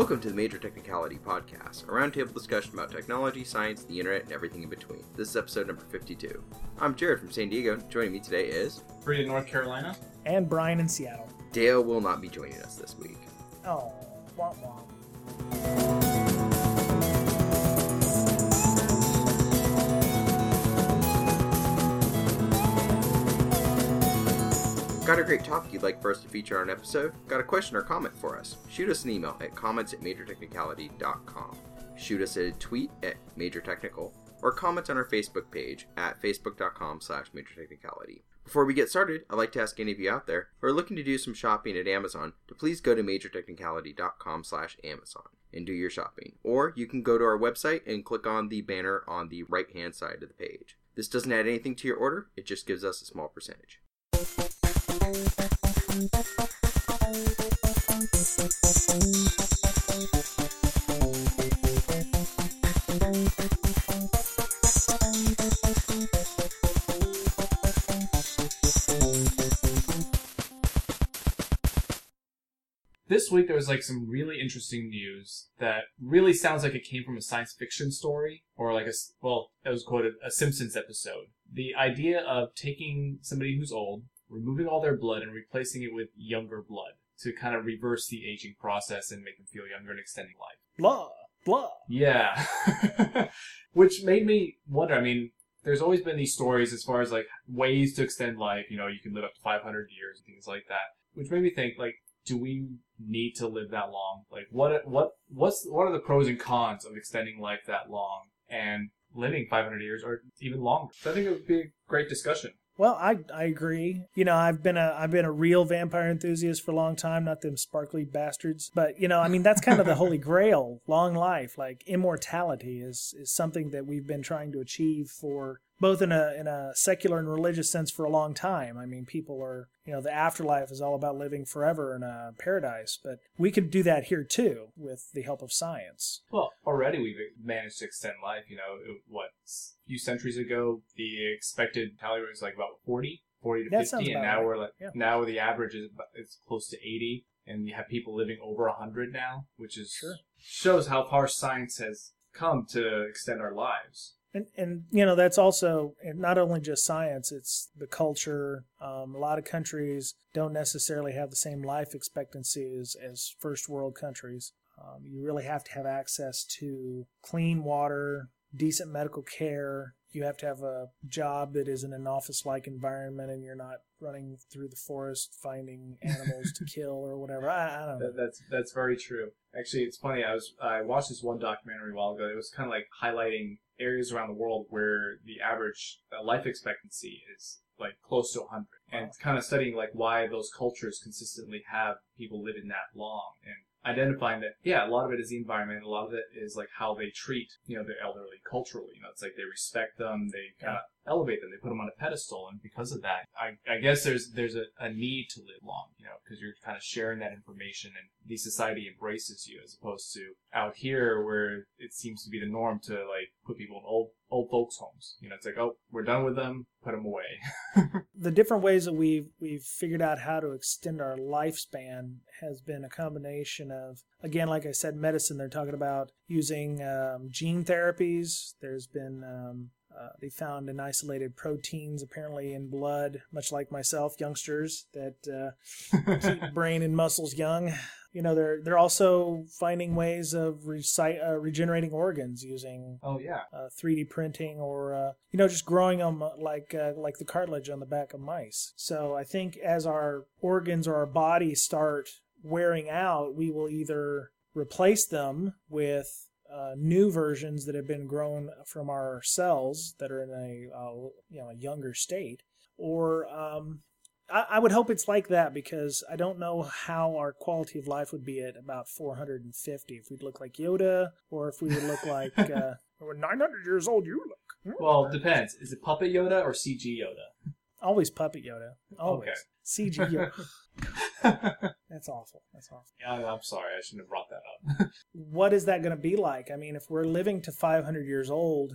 Welcome to the Major Technicality Podcast, a roundtable discussion about technology, science, the internet, and everything in between. This is episode number 52. I'm Jared from San Diego. Joining me today is. Farid in North Carolina. and Bryan in Seattle. Dale will not be joining us this week. Oh, womp womp. Got a great topic you'd like for us to feature on an episode? Got a question or comment for us? Shoot us an email at comments at majortechnicality.com. Shoot us a tweet at majortechnical or comment on our Facebook page at facebook.com slash majortechnicality. Before we get started, I'd like to ask any of you out there who are looking to do some shopping at Amazon to please go to majortechnicality.com slash Amazon and do your shopping. Or you can go to our website and click on the banner on the right hand side of the page. This doesn't add anything to your order, it just gives us a small percentage. This week there was like some really interesting news that really sounds like it came from a science fiction story or like a well, it was quoted a Simpsons episode. The idea of taking somebody who's old, removing all their blood and replacing it with younger blood to kind of reverse the aging process and make them feel younger and extending life. Blah, blah. Yeah. Which made me wonder, I mean, there's always been these stories as far as like ways to extend life, you know, you can live up to 500 years and things like that. Which made me think like do we need to live that long? Like what what what's what are the pros and cons of extending life that long and living 500 years or even longer? So I think it would be a great discussion. Well, I I agree. You know, I've been a I've been a real vampire enthusiast for a long time, not them sparkly bastards. But you know, I mean, that's kind of the holy grail. Long life, like immortality, is is something that we've been trying to achieve for both in a in a secular and religious sense for a long time. I mean, people are you know the afterlife is all about living forever in a paradise, but we could do that here too with the help of science. Well, already we've managed to extend life. You know, what a few centuries ago, the expected tally was like about 40, 40 to That 50, and now right. we're like Yeah. now the average is it's close to 80, and you have people living over 100 now, which is Sure. shows how far science has come to extend our lives. And, and you know that's also not only just science it's the culture. Um, a lot of countries don't necessarily have the same life expectancy as, as first world countries. Um, you really have to have access to clean water decent medical care. You have to have a job that is in an office like environment and you're not running through the forest finding animals to kill or whatever I, I don't know That, that's that's very true. Actually, it's funny. I was I watched this one documentary a while ago. It was kind of like highlighting areas around the world where the average uh, life expectancy is like close to 100, and Wow. kind of studying like why those cultures consistently have people living that long, and identifying that yeah, a lot of it is the environment. A lot of it is like how they treat you know the elderly culturally. You know, it's like they respect them. They kind of elevate them. They put them on a pedestal, and because of that, I, I guess there's there's a, a need to live long, you know, because you're kind of sharing that information, and the society embraces you as opposed to out here where it seems to be the norm to like put people in old old folks' homes. You know, it's like oh, we're done with them, put them away. the different ways that we've we've figured out how to extend our lifespan has been a combination of again like i said medicine they're talking about using um, gene therapies there's been um, uh, they found in isolated proteins apparently in blood much like myself youngsters that uh, keep brain and muscles young you know they're they're also finding ways of reci- uh, regenerating organs using oh yeah, uh, 3D printing or uh, you know just growing them like uh, like the cartilage on the back of mice. So I think as our organs or our bodies start wearing out, we will either replace them with uh, new versions that have been grown from our cells that are in a uh, you know a younger state, or um, I, I would hope it's like that because I don't know how our quality of life would be at about 450 if we'd look like Yoda or if we would look like uh, we're 900 years old. You look well, it depends. Is it puppet Yoda or CG Yoda? always puppet Yoda. Always Okay. CG Yoda. That's awful. That's awful. Yeah, I'm sorry, I shouldn't have brought that up. What is that going to be like? I mean, if we're living to 500 years old,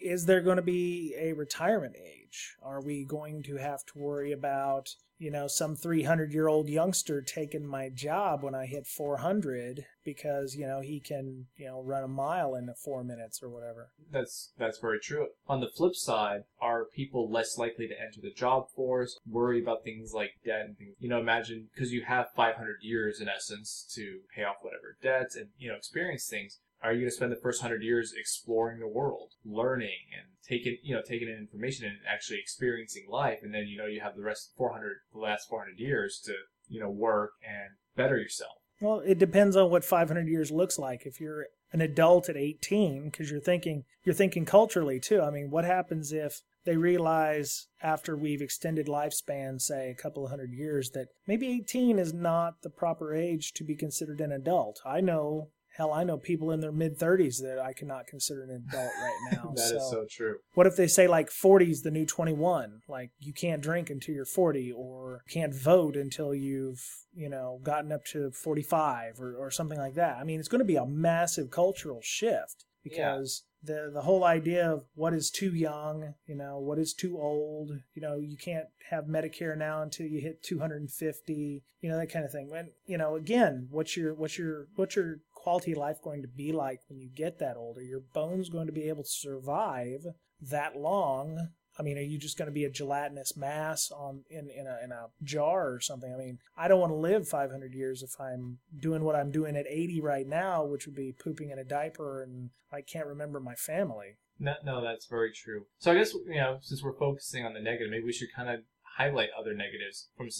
is there going to be a retirement age? Are we going to have to worry about, you know, some 300 year old youngster taking my job when I hit 400 because, you know, he can, you know, run a mile in four minutes or whatever? That's that's very true. On the flip side, are people less likely to enter the job force, worry about things like debt and things? You know, imagine because you have 500 years in essence to pay off whatever debts and you know experience things. Are you going to spend the first hundred years exploring the world, learning and taking, you know, taking in information and actually experiencing life, and then you know you have the rest 400, the last 400 years to, you know, work and better yourself. Well, it depends on what 500 years looks like. If you're an adult at 18, because you're thinking you're thinking culturally too. I mean, what happens if they realize after we've extended lifespan, say a couple of hundred years, that maybe 18 is not the proper age to be considered an adult? I know Hell, I know people in their mid 30s that I cannot consider an adult right now. That so, is so true. What if they say like 40 is the new 21? Like you can't drink until you're 40 or can't vote until you've, you know, gotten up to 45 or, or something like that. I mean, it's going to be a massive cultural shift because the the whole idea of what is too young, you know, what is too old, you know, you can't have Medicare now until you hit 250, you know, that kind of thing. And you know, again, what's your what's your what's your quality life going to be like when you get that older? Your bones going to be able to survive that long? I mean, are you just going to be a gelatinous mass on in in a in a jar or something? I mean, I don't want to live 500 years if I'm doing what I'm doing at 80 right now, which would be pooping in a diaper and I can't remember my family. No, no, that's very true. So I guess you know, since we're focusing on the negative, maybe we should kind of highlight other negatives from a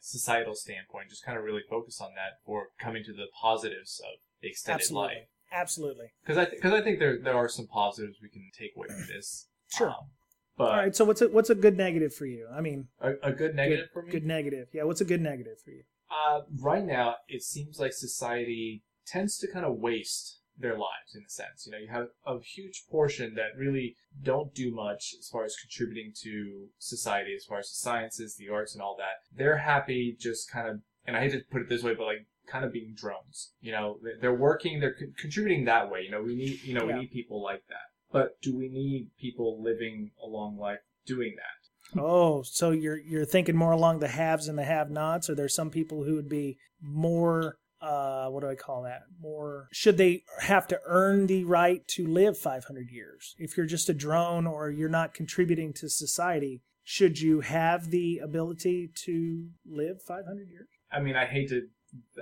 societal standpoint. Just kind of really focus on that or coming to the positives of extended Absolutely. life. Absolutely. Because I because I think there there are some positives we can take away from this. Sure. Um, but All right. So what's a what's a good negative for you? I mean, a, a good negative good, for me. Good negative. Yeah. What's a good negative for you? Uh, right now, it seems like society tends to kind of waste their lives in a sense. You know, you have a huge portion that really don't do much as far as contributing to society, as far as the sciences, the arts, and all that. They're happy just kind of, and I hate to put it this way, but like kind of being drones. You know, They- they're working, they're con- contributing that way. You know, we need, you know, we need people like that. But do we need people living a long life doing that? Oh, so you're you're thinking more along the haves and the have-nots, or there's some people who would be more uh what do I call that? More should they have to earn the right to live 500 years? If you're just a drone or you're not contributing to society, should you have the ability to live 500 years? I mean, I hate to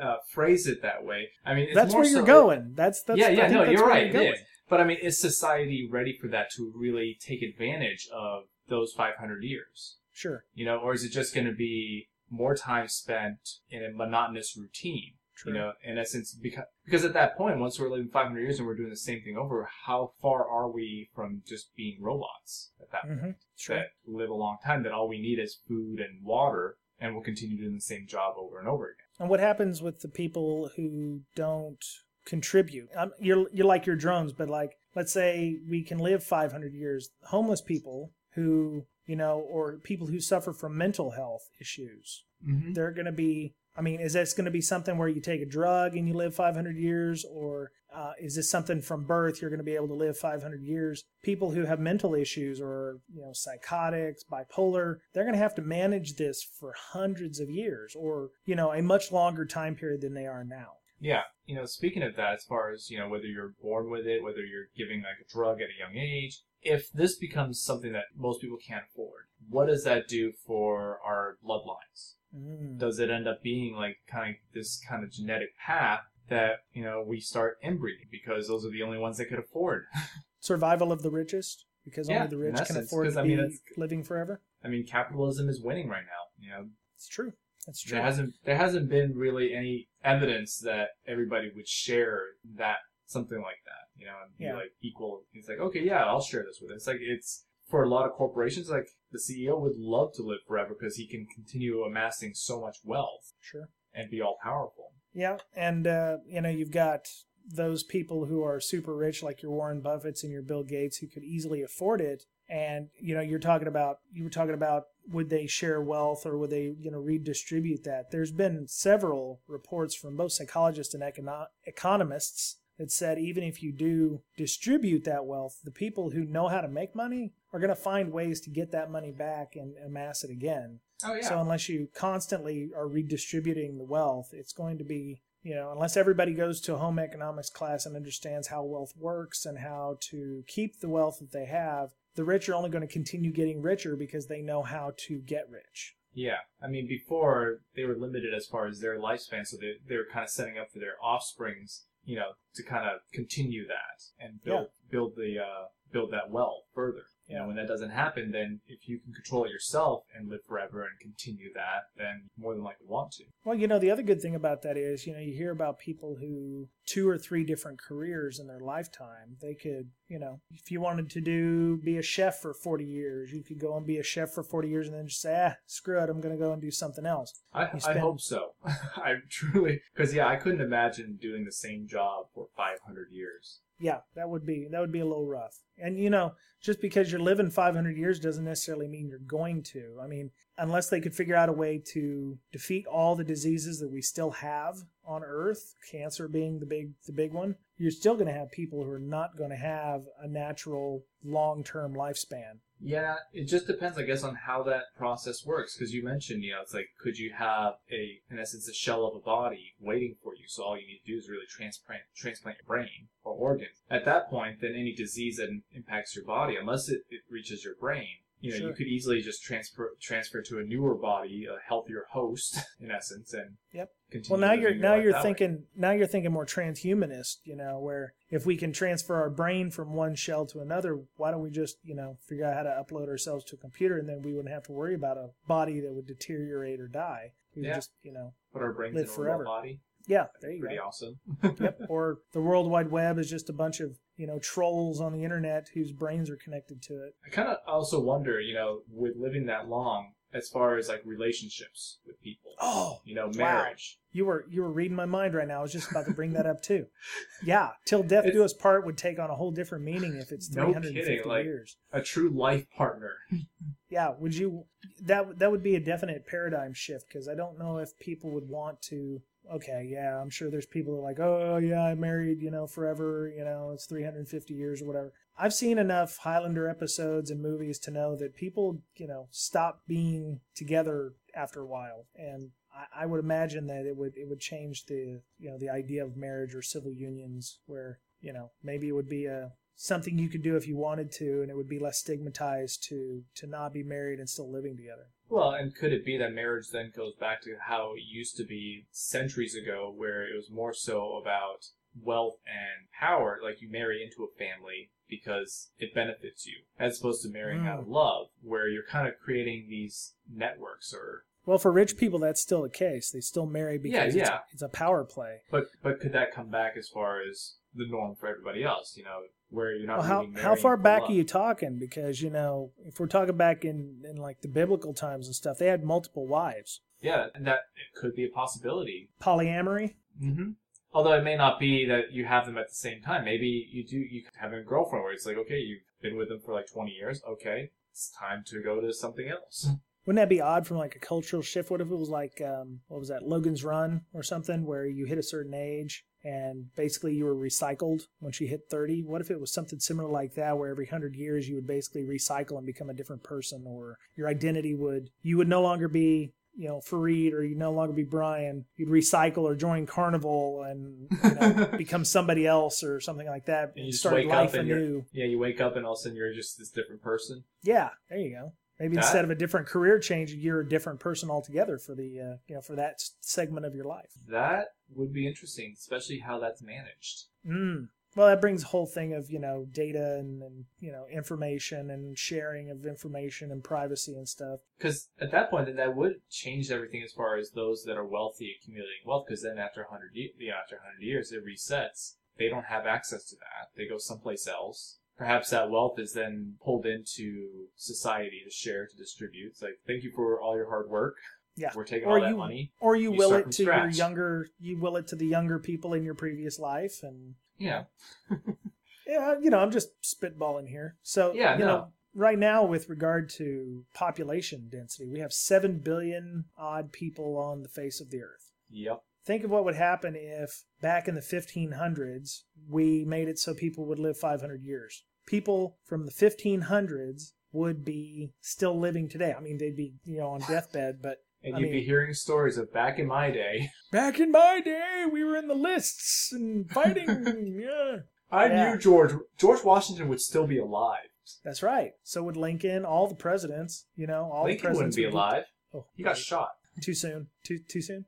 uh, phrase it that way. I mean, it's that's where you're so- going. That's that's yeah, yeah, no, you're where right. you're. But I mean, is society ready for that to really take advantage of those 500 years? Sure. You know, or is it just going to be more time spent in a monotonous routine? True. You know, in essence, because because at that point, once we're living 500 years and we're doing the same thing over, how far are we from just being robots at that point hmm Sure. that live a long time? That all we need is food and water, and we'll continue doing the same job over and over again. And what happens with the people who don't contribute? Um, you're you're like your drones, but like let's say we can live 500 years. Homeless people who you know, or people who suffer from mental health issues, Mm-hmm. they're going to be. I mean, is this going to be something where you take a drug and you live 500 years, or uh, is this something from birth you're going to be able to live 500 years? People who have mental issues or you know psychotics, bipolar, they're going to have to manage this for hundreds of years, or you know a much longer time period than they are now. Yeah, you know, speaking of that, as far as you know, whether you're born with it, whether you're giving like a drug at a young age, if this becomes something that most people can't afford, what does that do for our bloodlines? Mm. Does it end up being like kind of this kind of genetic path that you know we start inbreeding because those are the only ones that could afford? Survival of the richest, because Yeah, only the rich can afford to I mean, be living forever. I mean, capitalism is winning right now. You know, It's true. That's true. there hasn't there hasn't been really any evidence that everybody would share that something like that, you know, and be Yeah. like equal. It's like, okay, yeah, I'll share this with. It. It's like it's for a lot of corporations. Like the CEO would love to live forever because he can continue amassing so much wealth Sure. And be all powerful. Yeah, and uh, you know you've got those people who are super rich, like your Warren Buffetts and your Bill Gates, who could easily afford it. And you know you're talking about you were talking about would they share wealth or would they you know redistribute that? There's been several reports from both psychologists and econo- economists that said even if you do distribute that wealth, the people who know how to make money are going to find ways to get that money back and amass it again. Oh yeah. So unless you constantly are redistributing the wealth, it's going to be, you know, unless everybody goes to a home economics class and understands how wealth works and how to keep the wealth that they have, the rich are only going to continue getting richer because they know how to get rich. Yeah, I mean, before they were limited as far as their lifespan, so they they were kind of setting up for their offsprings, you know, to kind of continue that and build build the uh, build that wealth further. You know, when that doesn't happen, then if you can control it yourself and live forever and continue that, then more than likely want to. Well, you know, the other good thing about that is, you know, you hear about people who two or three different careers in their lifetime. They could, you know, if you wanted to do be a chef for 40 years, you could go and be a chef for 40 years and then just say, ah, screw it, I'm going to go and do something else. I, I hope so. I truly, because yeah, I couldn't imagine doing the same job for 500 years yeah, that would be that would be a little rough. And you know, just because you're living 500 years doesn't necessarily mean you're going to. I mean, unless they could figure out a way to defeat all the diseases that we still have on Earth, cancer being the big the big one, you're still going to have people who are not going to have a natural long-term lifespan. Yeah, it just depends, I guess, on how that process works. Because you mentioned, you know, it's like, could you have a, in essence, a shell of a body waiting for you? So all you need to do is really transplant, transplant your brain or organ. At that point, then any disease that impacts your body, unless it, it reaches your brain, you know, sure. you could easily just transfer transfer to a newer body, a healthier host, in essence, and yep. Well, now you're now you're thinking way. now you're thinking more transhumanist. You know, where if we can transfer our brain from one shell to another, why don't we just you know figure out how to upload ourselves to a computer, and then we wouldn't have to worry about a body that would deteriorate or die. We yeah. would just you know put our brains live in a forever. body. Yeah, there you pretty go. awesome. yep. Or the World Wide Web is just a bunch of you know trolls on the internet whose brains are connected to it. I kind of also wonder, you know, with living that long, as far as like relationships with people. Oh, you know, marriage. Wow. You were you were reading my mind right now. I was just about to bring that up too. Yeah, till death do us part would take on a whole different meaning if it's three hundred and fifty like, years. A true life partner. yeah, would you? That that would be a definite paradigm shift because I don't know if people would want to okay, yeah, I'm sure there's people that are like, oh, oh yeah, I'm married, you know, forever, you know, it's 350 years or whatever. I've seen enough Highlander episodes and movies to know that people, you know, stop being together after a while. And I, I would imagine that it would it would change the you know the idea of marriage or civil unions where you know maybe it would be a something you could do if you wanted to and it would be less stigmatized to to not be married and still living together well, and could it be that marriage then goes back to how it used to be centuries ago, where it was more so about wealth and power? Like you marry into a family because it benefits you, as opposed to marrying mm. out of love, where you're kind of creating these networks or. Well, for rich people, that's still the case. They still marry because yeah, yeah. It's, a, it's a power play. But but could that come back as far as the norm for everybody else? You know, where you're not. Well, how how far back are you talking? Because you know, if we're talking back in in like the biblical times and stuff, they had multiple wives. Yeah, and that it could be a possibility. Polyamory. Mm-hmm. Although it may not be that you have them at the same time. Maybe you do. You have a girlfriend where it's like, okay, you've been with them for like 20 years. Okay, it's time to go to something else. Wouldn't that be odd from like a cultural shift? What if it was like, um, what was that, Logan's Run or something, where you hit a certain age and basically you were recycled once you hit 30? What if it was something similar like that, where every 100 years you would basically recycle and become a different person, or your identity would, you would no longer be you know Farid or you'd no longer be Bryan, you'd recycle or join Carnival and you know, become somebody else or something like that. And you start life anew. Yeah, you wake up and all of a sudden you're just this different person. Yeah, there you go. Maybe instead of a different career change, you're a different person altogether for the uh, you know for that segment of your life. That would be interesting, especially how that's managed. Mm. Well, that brings a whole thing of you know data and, and you know information and sharing of information and privacy and stuff. Because at that point, then that would change everything as far as those that are wealthy accumulating wealth. Because then after hundred years, yeah, after hundred years, it resets. They don't have access to that. They go someplace else perhaps that wealth is then pulled into society to share to distribute. It's like thank you for all your hard work. Yeah, we're taking or all you, that money. Or you, you will it to your younger. You will it to the younger people in your previous life, and yeah, yeah. You know, I'm just spitballing here. So yeah, you no. know, right now with regard to population density, we have seven billion odd people on the face of the earth. Yep. Think of what would happen if back in the 1500s we made it so people would live 500 years. People from the 1500s would be still living today. I mean, they'd be, you know, on deathbed, but And I you'd be hearing stories of back in my day. back in my day, we were in the lists and fighting. yeah. I Yeah. knew George George Washington would still be alive. That's right. So would Lincoln, all the presidents, you know, all Lincoln the wouldn't presidents be would alive. Oh, He got shot. Too soon. Too too soon.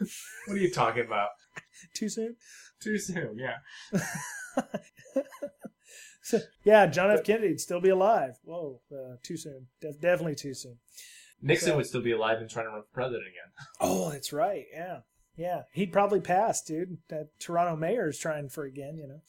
What are you talking about? Too soon. Too soon, yeah. So, yeah, John F. Kennedy'd still be alive. Whoa, uh, too soon. Def- definitely too soon. Nixon So- would still be alive and trying to run for president again. Oh, that's right. Yeah, yeah. He'd probably pass, dude. That Toronto mayor is trying for again, you know.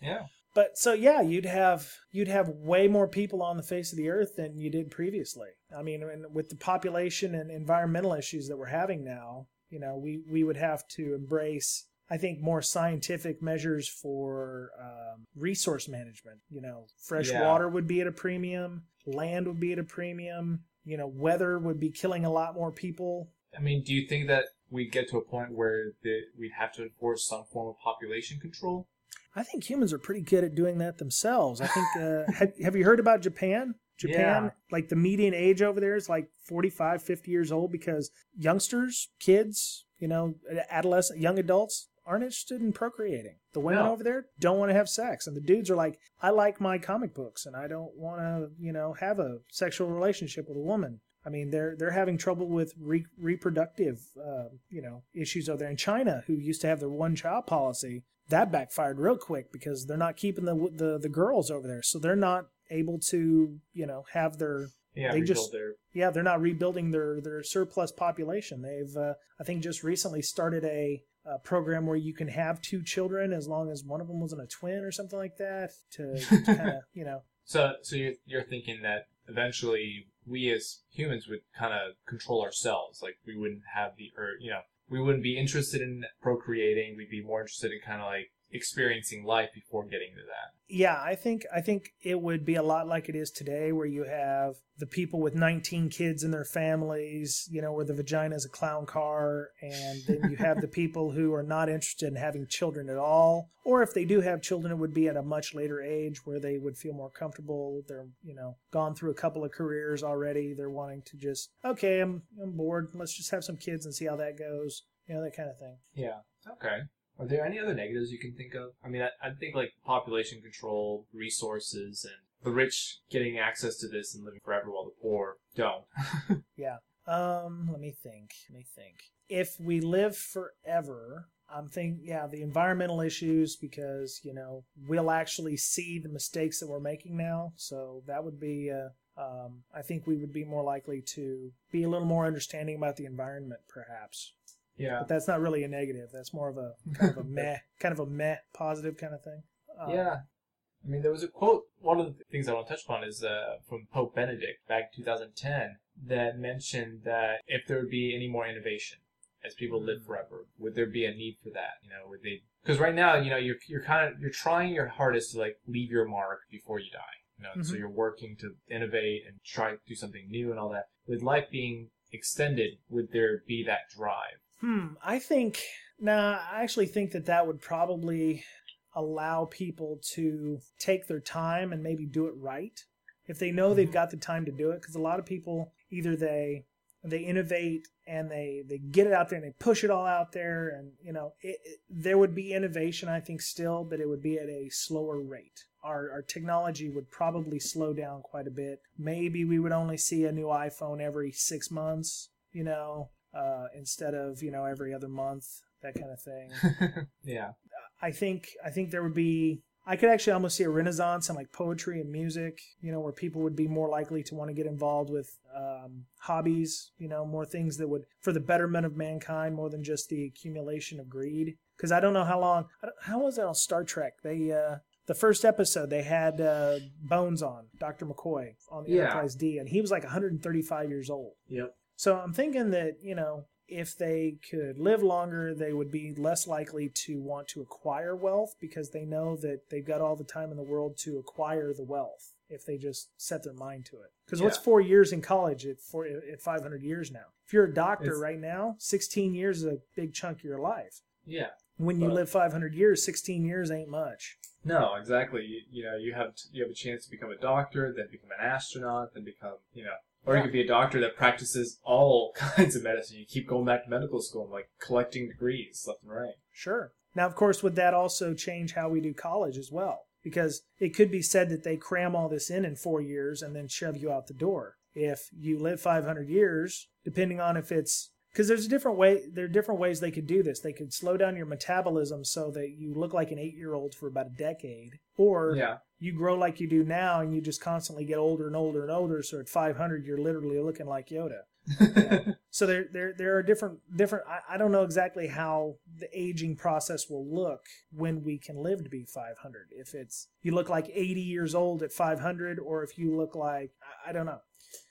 Yeah. But so yeah, you'd have you'd have way more people on the face of the earth than you did previously. I mean, and with the population and environmental issues that we're having now, you know, we we would have to embrace, I think, more scientific measures for um, resource management. You know, fresh Yeah. water would be at a premium, land would be at a premium. You know, weather would be killing a lot more people. I mean, do you think that we'd get to a point where the, we'd have to enforce some form of population control? I think humans are pretty good at doing that themselves. I think. Uh, have, have you heard about Japan? Japan, Yeah. like the median age over there is like 45, 50 years old because youngsters, kids, you know, adolescent, young adults aren't interested in procreating. The women No. over there don't want to have sex. And the dudes are like, I like my comic books and I don't want to, you know, have a sexual relationship with a woman. I mean, they're they're having trouble with re- reproductive, uh, you know, issues over there. In China, who used to have their one child policy, that backfired real quick because they're not keeping the the the girls over there, so they're not able to, you know, have their Yeah, They just- their yeah, they're not rebuilding their their surplus population. They've uh, I think just recently started a, a program where you can have two children as long as one of them wasn't a twin or something like that to kind of you know So, so you're, you're thinking that eventually we as humans would kind of control ourselves. Like we wouldn't have the, or you know, we wouldn't be interested in procreating. We'd be more interested in kind of like experiencing life before getting to that. yeah i think i think it would be a lot like it is today where you have the people with 19 kids in their families you know where the vagina is a clown car and then you have the people who are not interested in having children at all or if they do have children it would be at a much later age where they would feel more comfortable they're you know gone through a couple of careers already they're wanting to just okay i'm i'm bored let's just have some kids and see how that goes you know that kind of thing Yeah. Okay. Are there any other negatives you can think of? I mean, I, I think like population control, resources, and the rich getting access to this and living forever while the poor don't. Yeah. Um, let me think. Let me think. If we live forever, I'm thinking, yeah, the environmental issues because you know we'll actually see the mistakes that we're making now. So that would be, uh, um, I think we would be more likely to be a little more understanding about the environment, perhaps. Yeah. But that's not really a negative. That's more of a kind of a meh, kind of a meh positive kind of thing. Um, Yeah. I mean, there was a quote. One of the things I want to touch upon is uh, from Pope Benedict back in 2010 that mentioned that if there would be any more innovation as people live forever, would there be a need for that? You know, would they? Because right now, you know, you're you're kind of you're trying your hardest to like leave your mark before you die. You know, so Mhm. you're working to innovate and try to do something new and all that. With life being extended, would there be that drive? Hmm. I think. Nah. I actually think that that would probably allow people to take their time and maybe do it right if they know they've Mhm. got the time to do it. Because a lot of people either they they innovate and they they get it out there and they push it all out there and you know it, it, there would be innovation I think still, but it would be at a slower rate. Our our technology would probably slow down quite a bit. Maybe we would only see a new iPhone every six months. You know, uh, instead of you know every other month, that kind of thing. yeah. I think I think there would be I could actually almost see a renaissance in like poetry and music, you know, where people would be more likely to want to get involved with um, hobbies, you know, more things that would for the betterment of mankind more than just the accumulation of greed. Because I don't know how long. How was that on Star Trek? They uh, the first episode they had uh, Bones on Dr. McCoy on the Yeah. Enterprise D, and he was like 135 years old. Yep. So I'm thinking that, you know, if they could live longer, they would be less likely to want to acquire wealth because they know that they've got all the time in the world to acquire the wealth. if they just set their mind to it. Because what's four years in college at four, at 500 years now? If you're a doctor It's- right now, 16 years is a big chunk of your life. Yeah. When you live 500 years, 16 years ain't much. No, exactly. You, you know, you have you have a chance to become a doctor, then become an astronaut, then become you know, or Yeah. you could be a doctor that practices all kinds of medicine. You keep going back to medical school, and, like collecting degrees left and right. Sure. Now, of course, would that also change how we do college as well? Because it could be said that they cram all this in in four years and then shove you out the door. If you live 500 years, depending on if it's because there's a different way, there are different ways they could do this. They could slow down your metabolism so that you look like an eight-year-old for about a decade, or Yeah, you grow like you do now and you just constantly get older and older and older. So at 500, you're literally looking like Yoda. So there, there, there are different, different. I, I don't know exactly how the aging process will look when we can live to be 500. If it's you look like 80 years old at 500, or if you look like I, I don't know.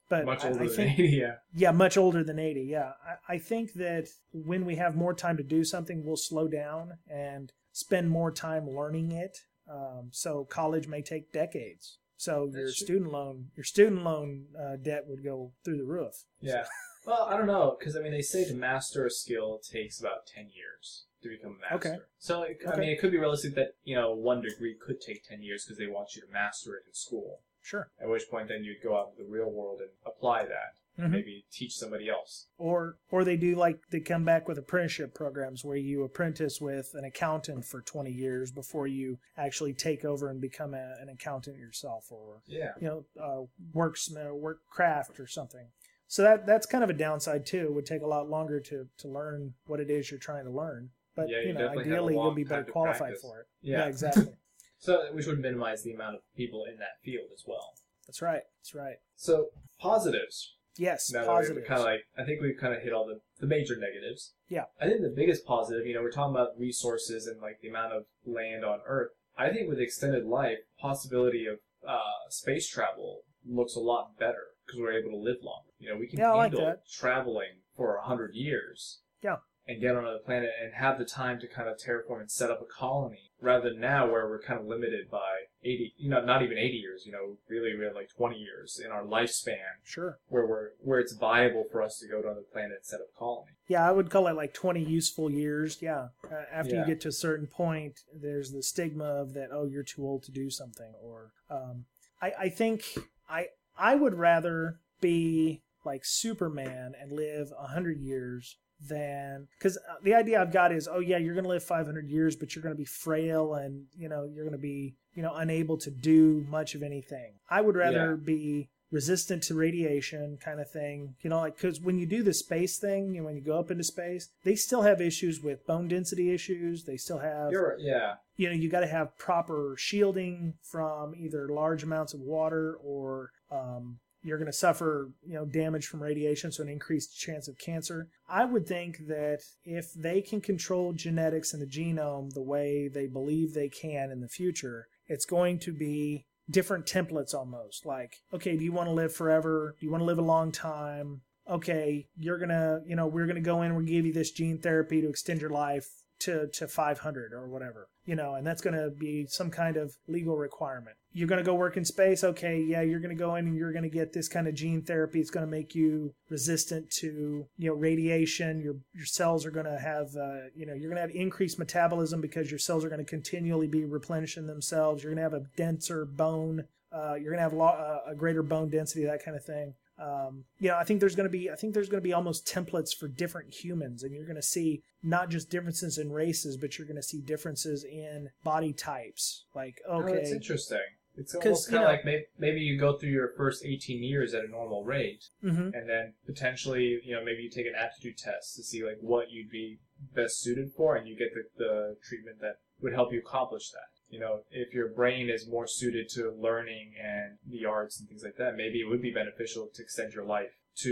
But much I- older I, than think, 80, Yeah, yeah, much older than 80. Yeah, I, I think that when we have more time to do something, we'll slow down and spend more time learning it. Um, so college may take decades. So your true. student loan, your student loan uh, debt would go through the roof. yeah. Well, I don't know because I mean they say to master a skill takes about ten years to become a master. Okay. So it, I Okay. mean it could be realistic that you know one degree could take ten years because they want you to master it in school. Sure. At which point then you'd go out into the real world and apply that. Mhm. Maybe teach somebody else. or or they do like they come back with apprenticeship programs where you apprentice with an accountant for 20 years before you actually take over and become a, an accountant yourself or Yeah. you know uh, worksmith work craft or something so that that's kind of a downside too it would take a lot longer to to learn what it is you're trying to learn but Yeah, you you know definitely have a ideally you'll be better qualified practice. for it Yeah. exactly So which would minimize the amount of people in that field as well. that's right that's right So positives. Yes Now positive kind of like I think we've kind of hit all the, the major negatives. Yeah. I think the biggest positive, you know, we're talking about resources and like the amount of land on Earth. I think with extended life, possibility of uh, space travel looks a lot better because we're able to live longer. You know, we can Yeah, like handle that. traveling for a hundred years. Yeah. And get on another planet and have the time to kind of terraform and set up a colony, rather than now where we're kind of limited by eighty, you know, not even eighty years. You know, really, we have like twenty years in our lifespan sure where we're where it's viable for us to go to another planet and set up colony. Yeah, I would call it like 20 useful years. Yeah. Uh, after Yeah. you get to a certain point, there's the stigma of that, oh, you're too old to do something. Or um, I, I think I, I would rather be like Superman and live 100 years than because the idea I've got is, oh, yeah, you're going to live 500 years, but you're going to be frail and, you know, you're going to be, you know, unable to do much of anything. I would rather Yeah. be resistant to radiation kind of thing you know like because when you do the space thing and when you go up into space they still have issues with bone density issues they still have You're yeah, you know you got to have proper shielding from either large amounts of water or um, you're going to suffer you know damage from radiation so an increased chance of cancer. I would think that if they can control genetics and the genome the way they believe they can in the future it's going to be different templates almost. Like okay do you want to live forever? Do you want to live a long time? Okay you're gonna you know we're gonna go in we're gonna give you this gene therapy to extend your life to to 500 or whatever you know and that's going to be some kind of legal requirement. You're going to go work in space okay yeah you're going to go in and you're going to get this kind of gene therapy. It's going to make you resistant to you know radiation. Your your cells are going to have uh, you know you're going to have increased metabolism because your cells are going to continually be replenishing themselves. You're going to have a denser bone uh, you're going to have lo- uh, a greater bone density that kind of thing um, you know, I think there's going to be, I think there's going to be almost templates for different humans, and you're going to see not just differences in races, but you're going to see differences in body types. Like, Oh, okay, it's interesting. It's almost kind of like maybe, maybe you go through your first 18 years at a normal rate, hmm and then potentially, you know, maybe you take an aptitude test to see like what you'd be best suited for, and you get the, the treatment that would help you accomplish that. You know, if your brain is more suited to learning and the arts and things like that, maybe it would be beneficial to extend your life to,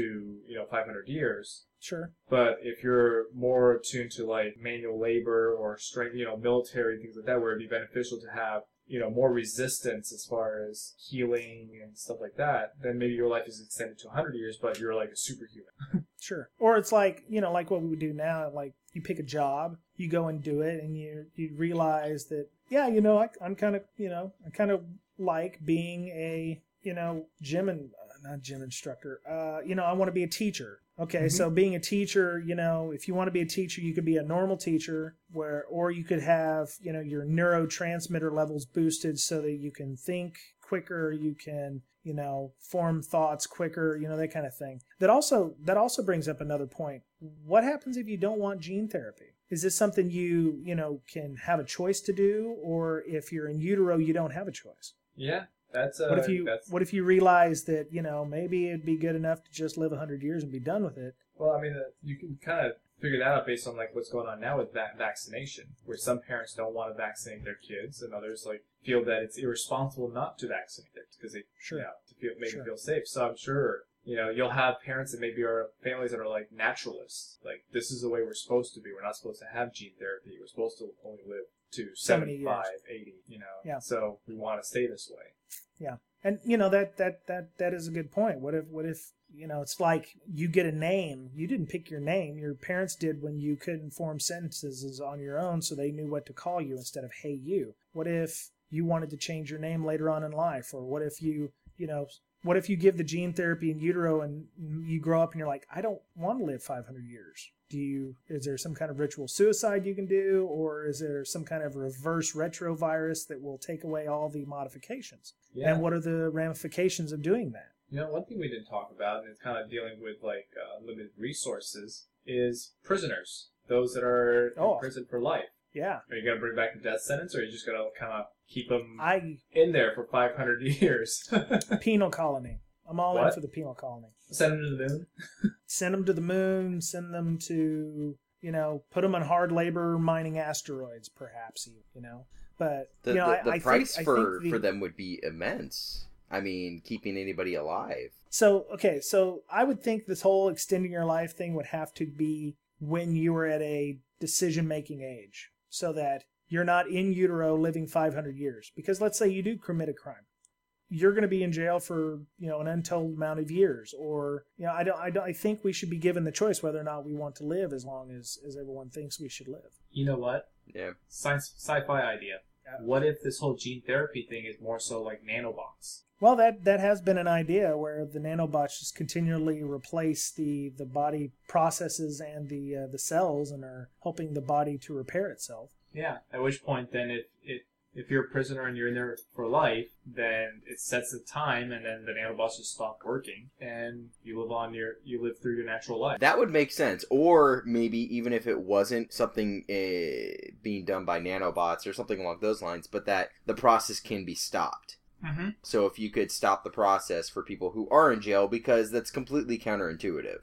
you know, 500 years. sure, But if you're more attuned to like manual labor or strength, you know, military things like that, where it'd be beneficial to have, you know, more resistance as far as healing and stuff like that, then maybe your life is extended to 100 years, but you're like a superhuman. sure. Or it's like, you know, like what we would do now, like you pick a job, you go and do it, and you you realize that, yeah, you know, I, I'm kind of, you know, I kind of like being a you know gym and uh, not gym instructor. Uh, you know, I want to be a teacher. Okay, Mhm. so being a teacher, you know, if you want to be a teacher, you could be a normal teacher, where or you could have you know your neurotransmitter levels boosted so that you can think quicker, you can you know form thoughts quicker, you know that kind of thing. That also that also brings up another point. What happens if you don't want gene therapy? Is this something you you know can have a choice to do, or if you're in utero, you don't have a choice? Yeah, that's uh, What if you that's what if you realize that you know maybe it'd be good enough to just live hundred years and be done with it? Well, I mean, uh, you can kind of figure that out based on like what's going on now with that vaccination, where some parents don't want to vaccinate their kids, and others like feel that it's irresponsible not to vaccinate their kids because they Sure. you know, to feel make Sure. them feel safe. So I'm sure you know you'll have parents that maybe are families that are like naturalists, like this is the way we're supposed to be. We're not supposed to have gene therapy. We're supposed to only live to So 75, 80, you know. Yeah. So we want to stay this way. Yeah. And you know that that that that is a good point. What if what if you know it's like you get a name, you didn't pick your name, your parents did when you couldn't form sentences on your own, so they knew what to call you instead of hey you. What if you wanted to change your name later on in life, or what if you you know what if you give the gene therapy in utero and you grow up and you're like I don't want to live 500 years. Do you is there some kind of ritual suicide you can do or is there some kind of reverse retrovirus that will take away all the modifications? Yeah. And what are the ramifications of doing that? You know, one thing we didn't talk about, and it's kind of dealing with like uh, limited resources, is prisoners. Those that are Oh. in prison for life. Yeah, Are you gonna bring back the death sentence, or are you just gonna kind of keep them I in there for 500 years? penal colony. I'm all in for the penal colony. Send them to the moon. Send them to the moon. Send them to you know put them on hard labor mining asteroids, perhaps. You you know, but The, you know the, the I price think, for, I think the, for them would be immense. I mean, keeping anybody alive. So okay, so I would think this whole extending your life thing would have to be when you were at a decision making age, so that you're not in utero living 500 years. Because let's say you do commit a crime, you're going to be in jail for you know an untold amount of years, or you know I don't I don't I think we should be given the choice whether or not we want to live as long as as everyone thinks we should live. You know what? Yeah. Science, sci-fi idea. What if this whole gene therapy thing is more so like nanobots? Well, that that has been an idea where the nanobots just continually replace the the body processes and the uh, the cells and are helping the body to repair itself. Yeah. At which point, then, if if if you're a prisoner and you're in there for life, then it sets the time, and then the nanobots just stop working, and you live on your you live through your natural life. That would make sense. Or maybe even if it wasn't something uh, being done by nanobots or something along those lines, but that the process can be stopped. mm-hmm. So if you could stop the process for people who are in jail, because that's completely counterintuitive.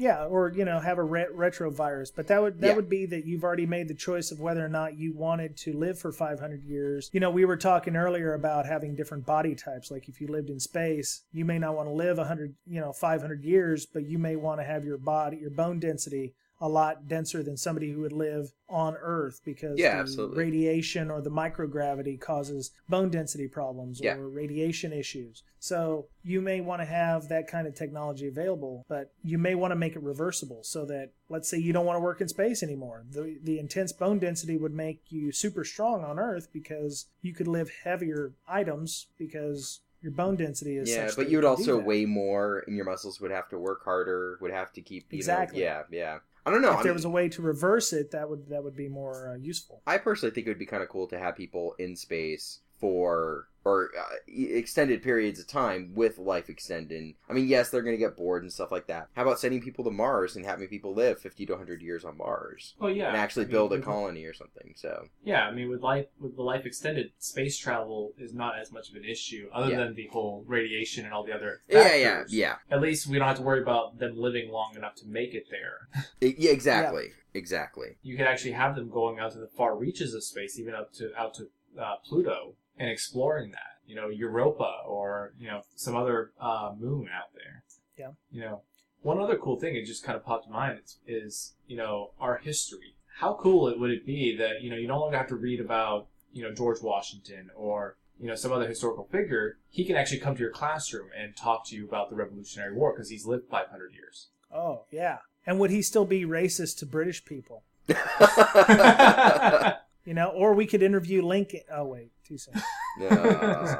Yeah, or you know, have a re- retrovirus, but that would that Yeah. would be that you've already made the choice of whether or not you wanted to live for 500 years. You know, we were talking earlier about having different body types. Like if you lived in space, you may not want to live 100, you know, 500 years, but you may want to have your body, your bone density a lot denser than somebody who would live on Earth because Yeah, radiation or the microgravity causes bone density problems Yeah. or radiation issues. So you may want to have that kind of technology available, but you may want to make it reversible so that let's say you don't want to work in space anymore. The the intense bone density would make you super strong on Earth because you could live heavier items because your bone density is yeah, but you would also weigh more, and your muscles would have to work harder. Would have to keep you Exactly. Know, yeah, yeah. I don't know. if I there was a way to reverse it, that would that would be more uh, useful. I personally think it would be kind of cool to have people in space for or uh, extended periods of time with life extending. I mean, yes, they're going to get bored and stuff like that. How about sending people to Mars and having people live 50 to 100 years on Mars Oh yeah. and actually I mean, build a colony or something? So, Yeah, I mean, with life, with the life extended, space travel is not as much of an issue, other Yeah. than the whole radiation and all the other. factors. yeah, yeah, yeah. At least we don't have to worry about them living long enough to make it there. Yeah, exactly. Exactly. You could actually have them going out to the far reaches of space, even up to out to uh, Pluto, and exploring that. You know, Europa or you know some other uh, moon out there. Yeah. You know, one other cool thing it just kind of popped to mind is, is you know our history. How cool it would it be that you know you no longer have to read about you know George Washington or you know some other historical figure. He can actually come to your classroom and talk to you about the Revolutionary War because he's lived 500 years. Oh yeah, and would he still be racist to British people? You know, or we could interview Lincoln. Oh wait, too soon.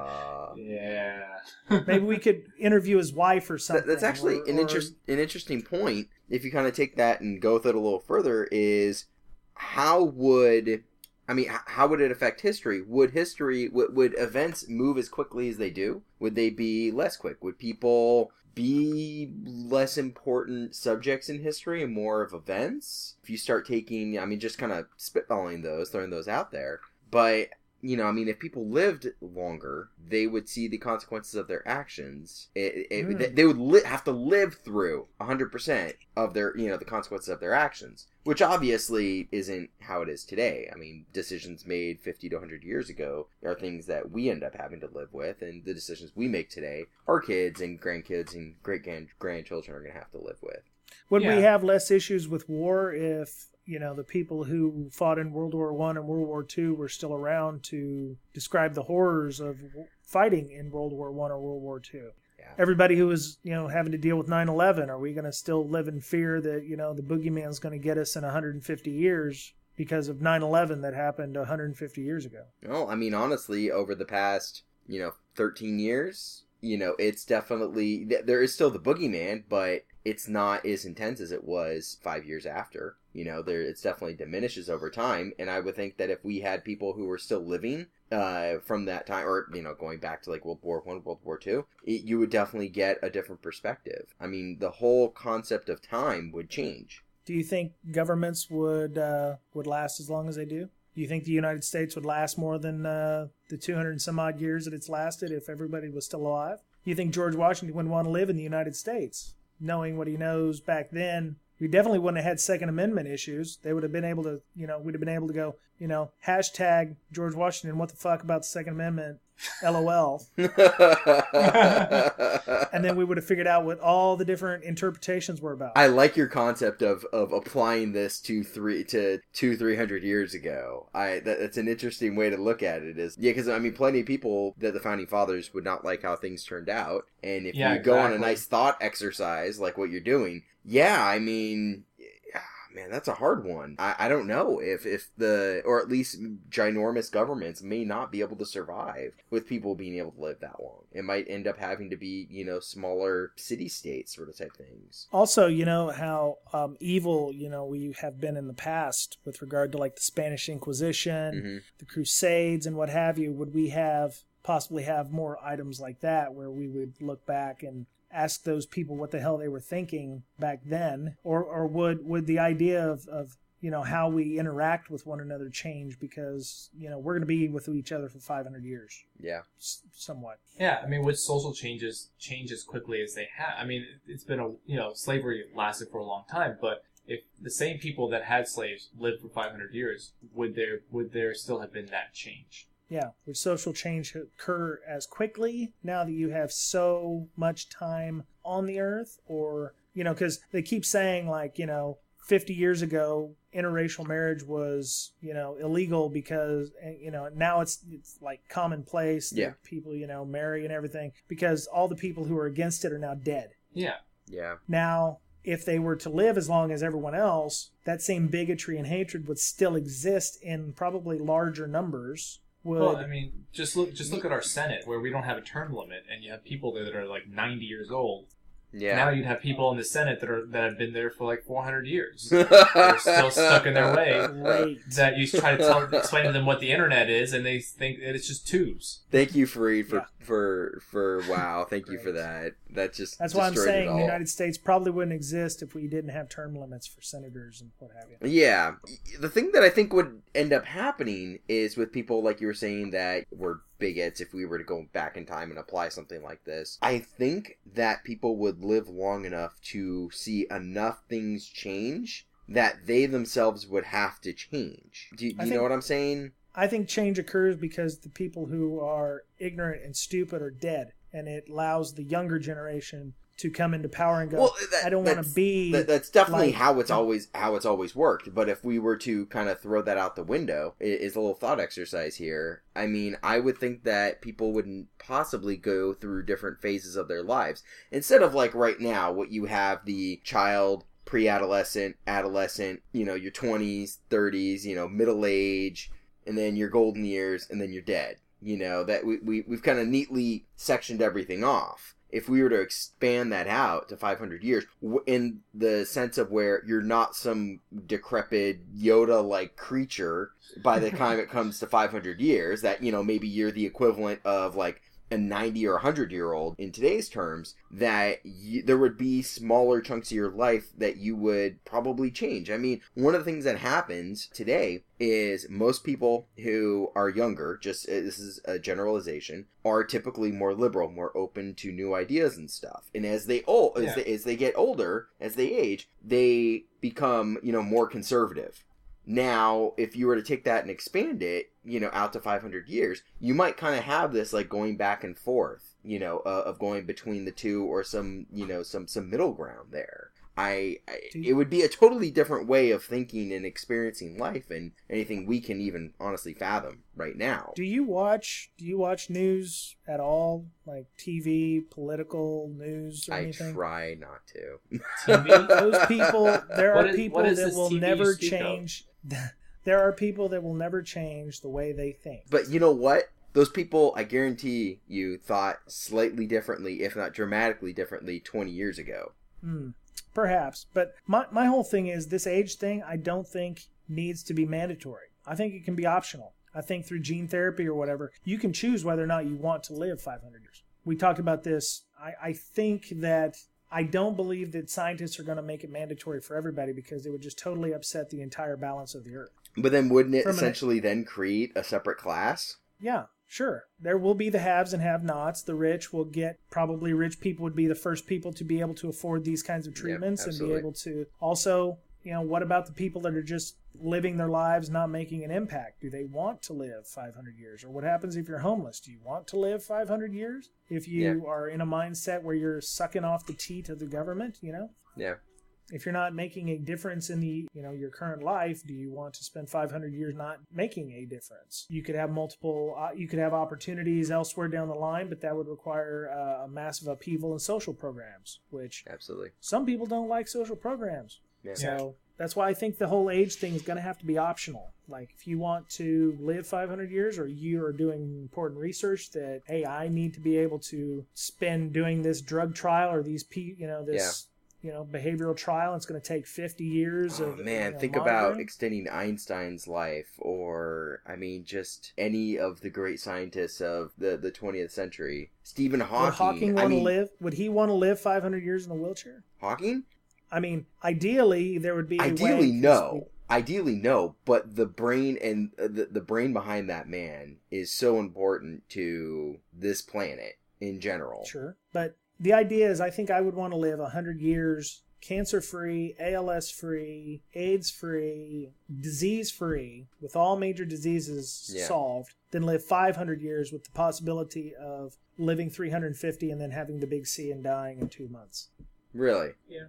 Yeah. Maybe we could interview his wife or That- something. that's actually or- an or- interest an interesting point. If you kind of take that and go with it a little further, is how would I mean, how would it affect history? Would history would, would events move as quickly as they do? Would they be less quick? Would people be less important subjects in history and more of events? If you start taking, I mean, just kind of spitballing those, throwing those out there, but you know, I mean, if people lived longer, they would see the consequences of their actions. It, it, Hmm. they- They would li- have to live through 100% of their, you know, the consequences of their actions, which obviously isn't how it is today. I mean, decisions made 50 to 100 years ago are things that we end up having to live with, and the decisions we make today, our kids and grandkids and great grand- grandchildren are going to have to live with. Would Yeah. we have less issues with war if you know the people who fought in World War One and World War Two were still around to describe the horrors of fighting in World War One or World War Two? Yeah. Everybody who was you know having to deal with 9/11, are we going to still live in fear that you know the boogeyman's going to get us in 150 years because of 9/11 that happened 150 years ago? Well, I mean, honestly, over the past, you know, 13 years, you know, it's definitely, there is still the boogeyman, but it's not as intense as it was five years after. You know, there it's definitely diminishes over time. And I would think that if we had people who were still living uh, from that time, or, you know, going back to like World War One, World War Two, you would definitely get a different perspective. I mean, the whole concept of time would change. Do you think governments would uh, would last as long as they do? Do you think the United States would last more than uh, the 200 and some odd years that it's lasted if everybody was still alive? Do you think George Washington would want to live in the United States, knowing what he knows back then? We definitely wouldn't have had Second Amendment issues. They would have been able to, you know, we'd have been able to go, you know, hashtag George Washington, what the fuck about the Second Amendment? LOL. And then we would have figured out what all the different interpretations were about. I like your concept of, of applying this to three to two three hundred years ago. I that, that's an interesting way to look at it. Is yeah, because I mean, plenty of people that the founding fathers would not like how things turned out, and if Yeah, you go on a nice thought exercise like what you're doing, yeah, I mean. Man, that's a hard one. I, I don't know if, if the, or at least ginormous governments may not be able to survive with people being able to live that long. It might end up having to be, you know, smaller city states sort of type things. also you know how um, evil you know we have been in the past with regard to like the spanish inquisition hmm the crusades and what have you would we have possibly have more items like that where we would look back and ask those people what the hell they were thinking back then or or would would the idea of, of you know how we interact with one another change because you know we're going to be with each other for 500 years Yeah. s- somewhat Yeah, I mean, would social changes change as quickly as they have? I mean, it's been a you know slavery lasted for a long time, but if the same people that had slaves lived for 500 years, would there would there still have been that change? Yeah, would social change occur as quickly now that you have so much time on the earth? Or, you know, because they keep saying, like, you know, 50 years ago, interracial marriage was, you know, illegal because, eh, you know, now it's, it's like commonplace that Yeah. people, you know, marry and everything because all the people who are against it are now dead. Yeah, Yeah. Now, if they were to live as long as everyone else, that same bigotry and hatred would still exist in probably larger numbers. Would well, I mean, just look just look at our Senate where we don't have a term limit, and you have people there that are like 90 years old. Yeah. Now you'd have people in the Senate that are that have been there for like 400 years. They're still stuck in their way. Great. That you try to tell, explain to them what the internet is, and they think that it's just tubes. Thank you, Farid, for Yeah. for for wow. Thank you for that. That just That's why I'm saying the. United States probably wouldn't exist if we didn't have term limits for senators and what have you. Yeah. The thing that I think would end up happening is with people like you were saying that were bigots if we were to go back in time and apply something like this. I think that people would live long enough to see enough things change that they themselves would have to change. Do, do you think- know what I'm saying? I think change occurs because the people who are ignorant and stupid are dead, and it allows the younger generation to come into power and go. Well, that- I don't want to be. That, that's definitely like- how it's always how it's always worked. But if we were to kind of throw that out the window, i- is a little thought exercise here. I mean, I would think that people wouldn't possibly go through different phases of their lives instead of like right now, what you have the child, pre-adolescent, adolescent, you know, your twenties, thirties, you know, middle age. and then your golden years, and then you're dead. You know that we, we we've kind of neatly sectioned everything off. If we were to expand that out to 500 years, in the sense of where you're not some decrepit Yoda-like creature by the time it comes to 500 years, that you know maybe you're the equivalent of like a 90 or 100 year old in today's terms that there would be smaller chunks of your life that you would probably change. I mean, one of the things that happens today is most people who are younger, just uh, this is a generalization, are typically more liberal, more open to new ideas and stuff. And as they old, as, they, as they get older, as they age, they become, you know, more conservative. Now, if you were to take that and expand it, you know, out to 500 years, you might kind of have this like going back and forth, you know, uh, of going between the two or some, you know, some some middle ground there. I, I it would be a totally different way of thinking and experiencing life and anything we can even honestly fathom right now. Do you watch do you watch news at all? Like TV, political news or I anything? I try not to. TV? Those people there What are is- people that will TV never change of? there are people that will never change the way they think. But you know what? Those people, I guarantee you, thought slightly differently, if not dramatically differently, 20 years ago. Hmm. Perhaps. But my, my whole thing is this age thing, I don't think needs to be mandatory. I think it can be optional. I think through gene therapy or whatever, you can choose whether or not you want to live 500 years. We talked about this. I, I think that I don't believe that scientists are going to make it mandatory for everybody because it would just totally upset the entire balance of the earth. But then wouldn't it essentially then create a separate class? Yeah, sure. There will be the haves and have nots. The rich will get, probably rich people would be the first people to be able to afford these kinds of treatments and be able to also, you know, what about the people that are just living their lives, not making an impact? Do they want to live 500 years? Or what happens if you're homeless? Do you want to live 500 years? If you are in a mindset where you're sucking off the teat of the government, you know? Yeah. if you're not making a difference in the you know your current life do you want to spend 500 years not making a difference you could have multiple uh, you could have opportunities elsewhere down the line but that would require uh, a massive upheaval in social programs which Absolutely. some people don't like social programs Yeah. so that's why i think the whole age thing is going to have to be optional like if you want to live 500 years or you are doing important research that hey i need to be able to spend doing this drug trial or these pe you know this you know behavioral trial it's going to take 50 years Oh of man, you know, think about extending Einstein's life, or I mean, just any of the great scientists of the the 20th century. Stephen Hawking. would hawking I want to live would he want to live 500 years in a wheelchair Hawking? I mean ideally there would be Ideally, no. Ideally, no. But the brain and uh, the the brain behind that man is so important to this planet in general. Sure. But the idea is I think I would want to live 100 years cancer free, ALS free, AIDS free, disease free, with all major diseases Yeah. solved, then live 500 years with the possibility of living 350 and then having the big C and dying in two months. Really. Yeah,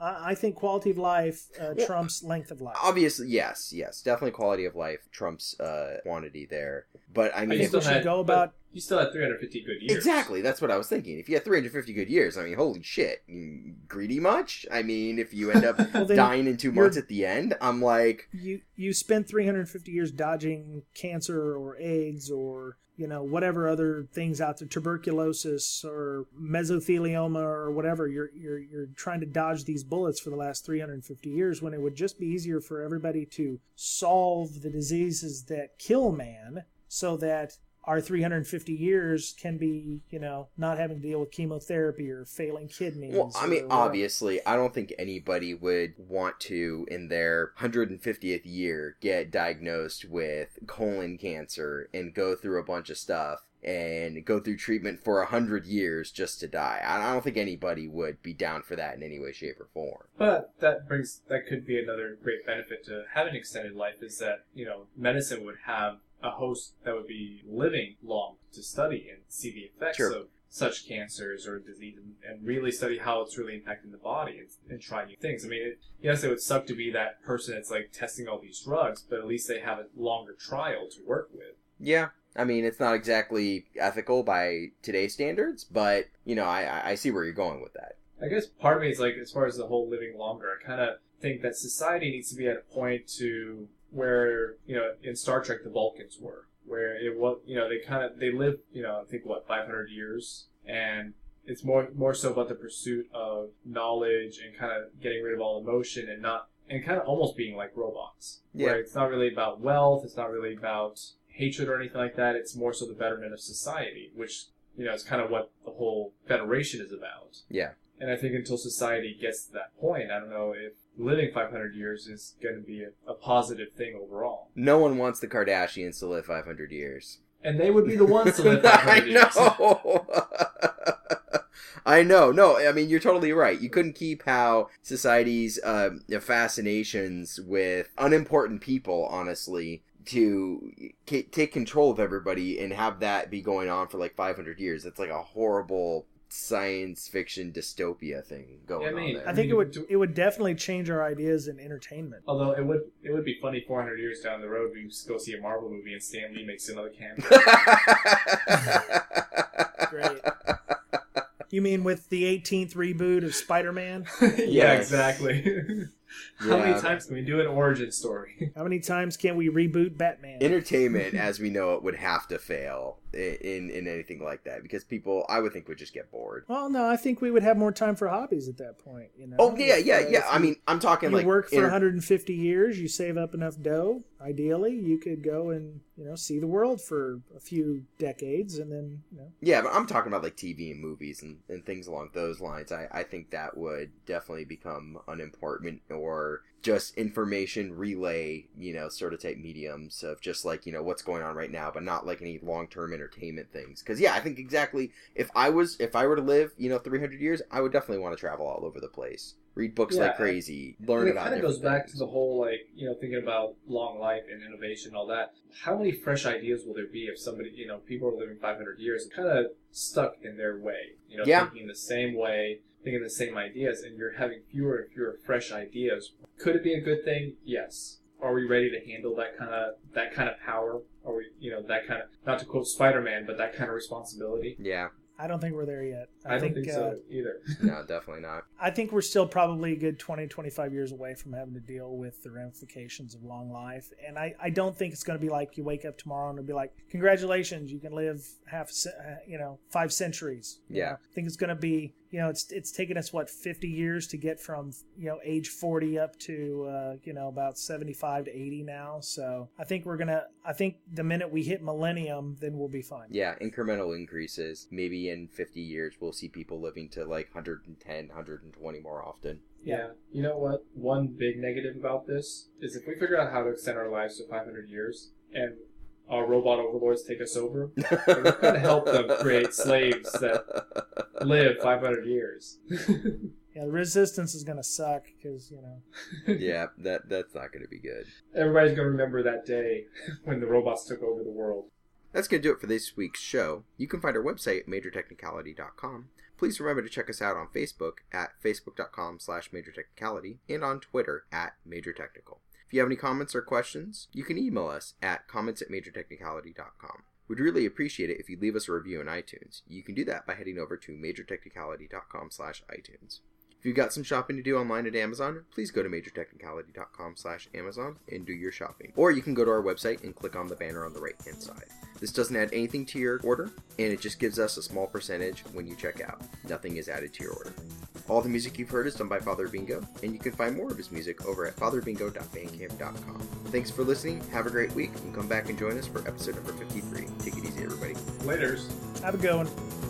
I, I think quality of life uh, Well, trumps length of life. Obviously, yes, yes, definitely quality of life trumps uh, quantity there. But I I mean, think if- we should go about- You still had 350 good years. Exactly, that's what I was thinking. If you had 350 good years, I mean, holy shit, greedy much? I mean, if you end up Well, dying in two months at the end, I'm like, you you spent 350 years dodging cancer or AIDS or you know whatever other things out there tuberculosis or mesothelioma or whatever you're you're you're trying to dodge these bullets for the last 350 years when it would just be easier for everybody to solve the diseases that kill man so that our 350 years can be, you know, not having to deal with chemotherapy or failing kidneys. well, I mean, whatever. obviously, I don't think anybody would want to, in their 150th year, get diagnosed with colon cancer and go through a bunch of stuff and go through treatment for a hundred years just to die. I I don't think anybody would be down for that in any way, shape, or form. But that brings that could be another great benefit to having extended life is that you know medicine would have a host that would be living long to study and see the effects Sure. of such cancers or disease and, and really study how it's really impacting the body and, and try new things. I mean, it, yes, it would suck to be that person that's like testing all these drugs, but at least they have a longer trial to work with. Yeah, I mean, it's not exactly ethical by today's standards, but you know, I I- I see where you're going with that. I guess part of me is like, as far as the whole living longer, I kind of think that society needs to be at a point to where you know in Star Trek the Vulcans were, where it was you know they kind of they live you know I think what 500 years, and it's more more so about the pursuit of knowledge and kind of getting rid of all emotion and not and kind of almost being like robots. Yeah. Where it's not really about wealth, it's not really about hatred or anything like that. It's more so the betterment of society, which you know is kind of what the whole Federation is about. Yeah. And I think until society gets to that point, I don't know if living 500 years is going to be a, a positive thing overall. No one wants the Kardashians to live 500 years. And they would be the ones to live 500 I know. I know. No, I mean you're totally right. You couldn't keep how society's um, fascinations with unimportant people, honestly, to k- take control of everybody and have that be going on for like 500 years. That's like a horrible science fiction dystopia thing going Yeah, I mean, on there. I think it would Do- it would definitely change our ideas in entertainment. Although it would it would be funny 400 years down the road we go see a Marvel movie and Stan Lee makes another cameo. Great. You mean with the 18th reboot of Spider-Man? yeah, exactly. How Yeah. many times can we do an origin story? How many times can we reboot Batman? Entertainment, as we know it, would have to fail i- in in anything like that because people, I would think, would just get bored. well, no, I think we would have more time for hobbies at that point. You know. Oh yeah, yeah, uh, yeah. I mean, I'm talking you like work for enter- 150 years, you save up enough dough. Ideally, you could go and you know see the world for a few decades, and then you know. Yeah, but I'm talking about like TV and movies and, and things along those lines. I, I think that would definitely become unimportant or just information relay, you know, sort of type mediums of just like, you know, what's going on right now, but not like any long term entertainment things. Because, yeah, I think exactly if I was, if I were to live, you know, 300 years, I would definitely want to travel all over the place. Read books Yeah, like crazy, learn And it about kind of goes different back to the whole like you know thinking about long life and innovation and all that. How many fresh ideas will there be if somebody you know people are living 500 years and kind of stuck in their way, you know, Yeah. thinking the same way, thinking the same ideas, and you're having fewer and fewer fresh ideas. Could it be a good thing? Yes. Are we ready to handle that kind of that kind of power? Are we you know that kind of not to quote Spider-Man, but that kind of responsibility? Yeah, I don't think we're there yet. I, think, don't think uh, so either. no, definitely not. I think we're still probably a good 20, 25 years away from having to deal with the ramifications of long life. And I, I don't think it's going to be like you wake up tomorrow and it'll be like, congratulations, you can live half, a ce- uh, you know, five centuries. You Yeah. know, I think it's going to be, you know, it's it's taken us what 50 years to get from you know age 40 up to uh, you know about 75 to 80 now. So I think we're gonna. I think the minute we hit millennium, then we'll be fine. Yeah, incremental increases. Maybe in 50 years, we'll see people living to like 110, 120 more often. Yeah. You know what? One big negative about this is if we figure out how to extend our lives to 500 years and our robot overlords take us over, we're going to help them create slaves that live 500 years. Yeah, the resistance is gonna suck because you know. yeah, that that's not going to be good. Everybody's going to remember that day when the robots took over the world. That's going to do it for this week's show. You can find our website at majortechnicality.com. Please remember to check us out on Facebook at facebook.com slash majortechnicality and on Twitter at majortechnical. If you have any comments or questions, you can email us at comments at majortechnicality.com. We'd really appreciate it if you'd leave us a review on iTunes. You can do that by heading over to majortechnicality.com slash iTunes. If you've got some shopping to do online at Amazon, please go to majortechnicality.com slash Amazon and do your shopping. Or you can go to our website and click on the banner on the right hand side. This doesn't add anything to your order, and it just gives us a small percentage when you check out. Nothing is added to your order. All the music you've heard is done by Father Bingo, and you can find more of his music over at fatherbingo.bandcamp.com. Thanks for listening, have a great week, and come back and join us for episode number 53. Take it easy, everybody. Laters. Have a good one.